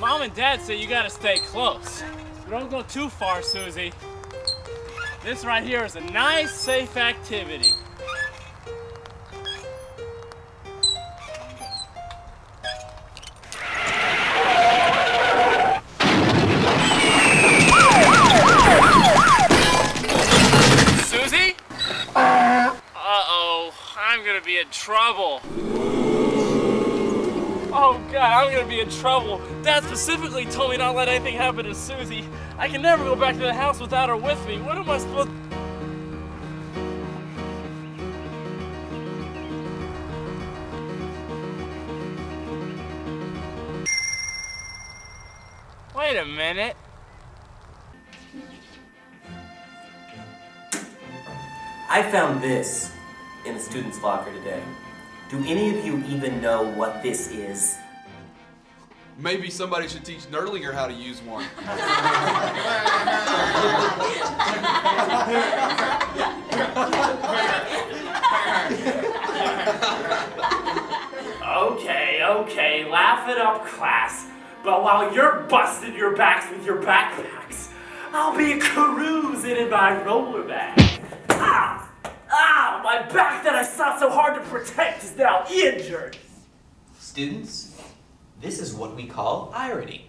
Mom and Dad say you gotta stay close. Don't go too far, Susie. This right here is a nice, safe activity. Susie? Uh-oh, I'm gonna be in trouble. Oh god, I'm gonna be in trouble. Dad specifically told me not to let anything happen to Susie. I can never go back to the house without her with me. What am I supposed Wait a minute. I found this in a student's locker today. Do any of you even know what this is? Maybe somebody should teach Nerdlinger how to use one. Okay, okay, laugh it up, class. But while you're busting your backs with your backpacks, I'll be cruising in my roller bag. Ah! My back that I sought so hard to protect is now injured. Students, this is what we call irony.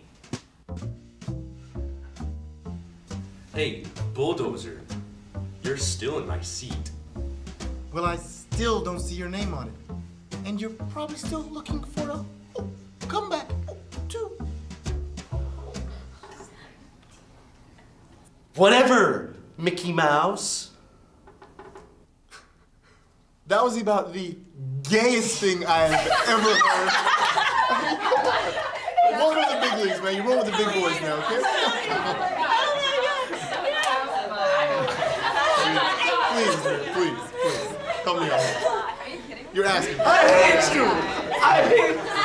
Hey, bulldozer, you're still in my seat. Well, I still don't see your name on it. And you're probably still looking for a oh, comeback, oh, too. Whatever, Mickey Mouse. That was about the gayest thing I have ever heard. roll with the big leagues, man. You roll with the big boys now, okay? Please, man, please, please. Help me out. Are you kidding? You're asking. I hate you! I hate everyone!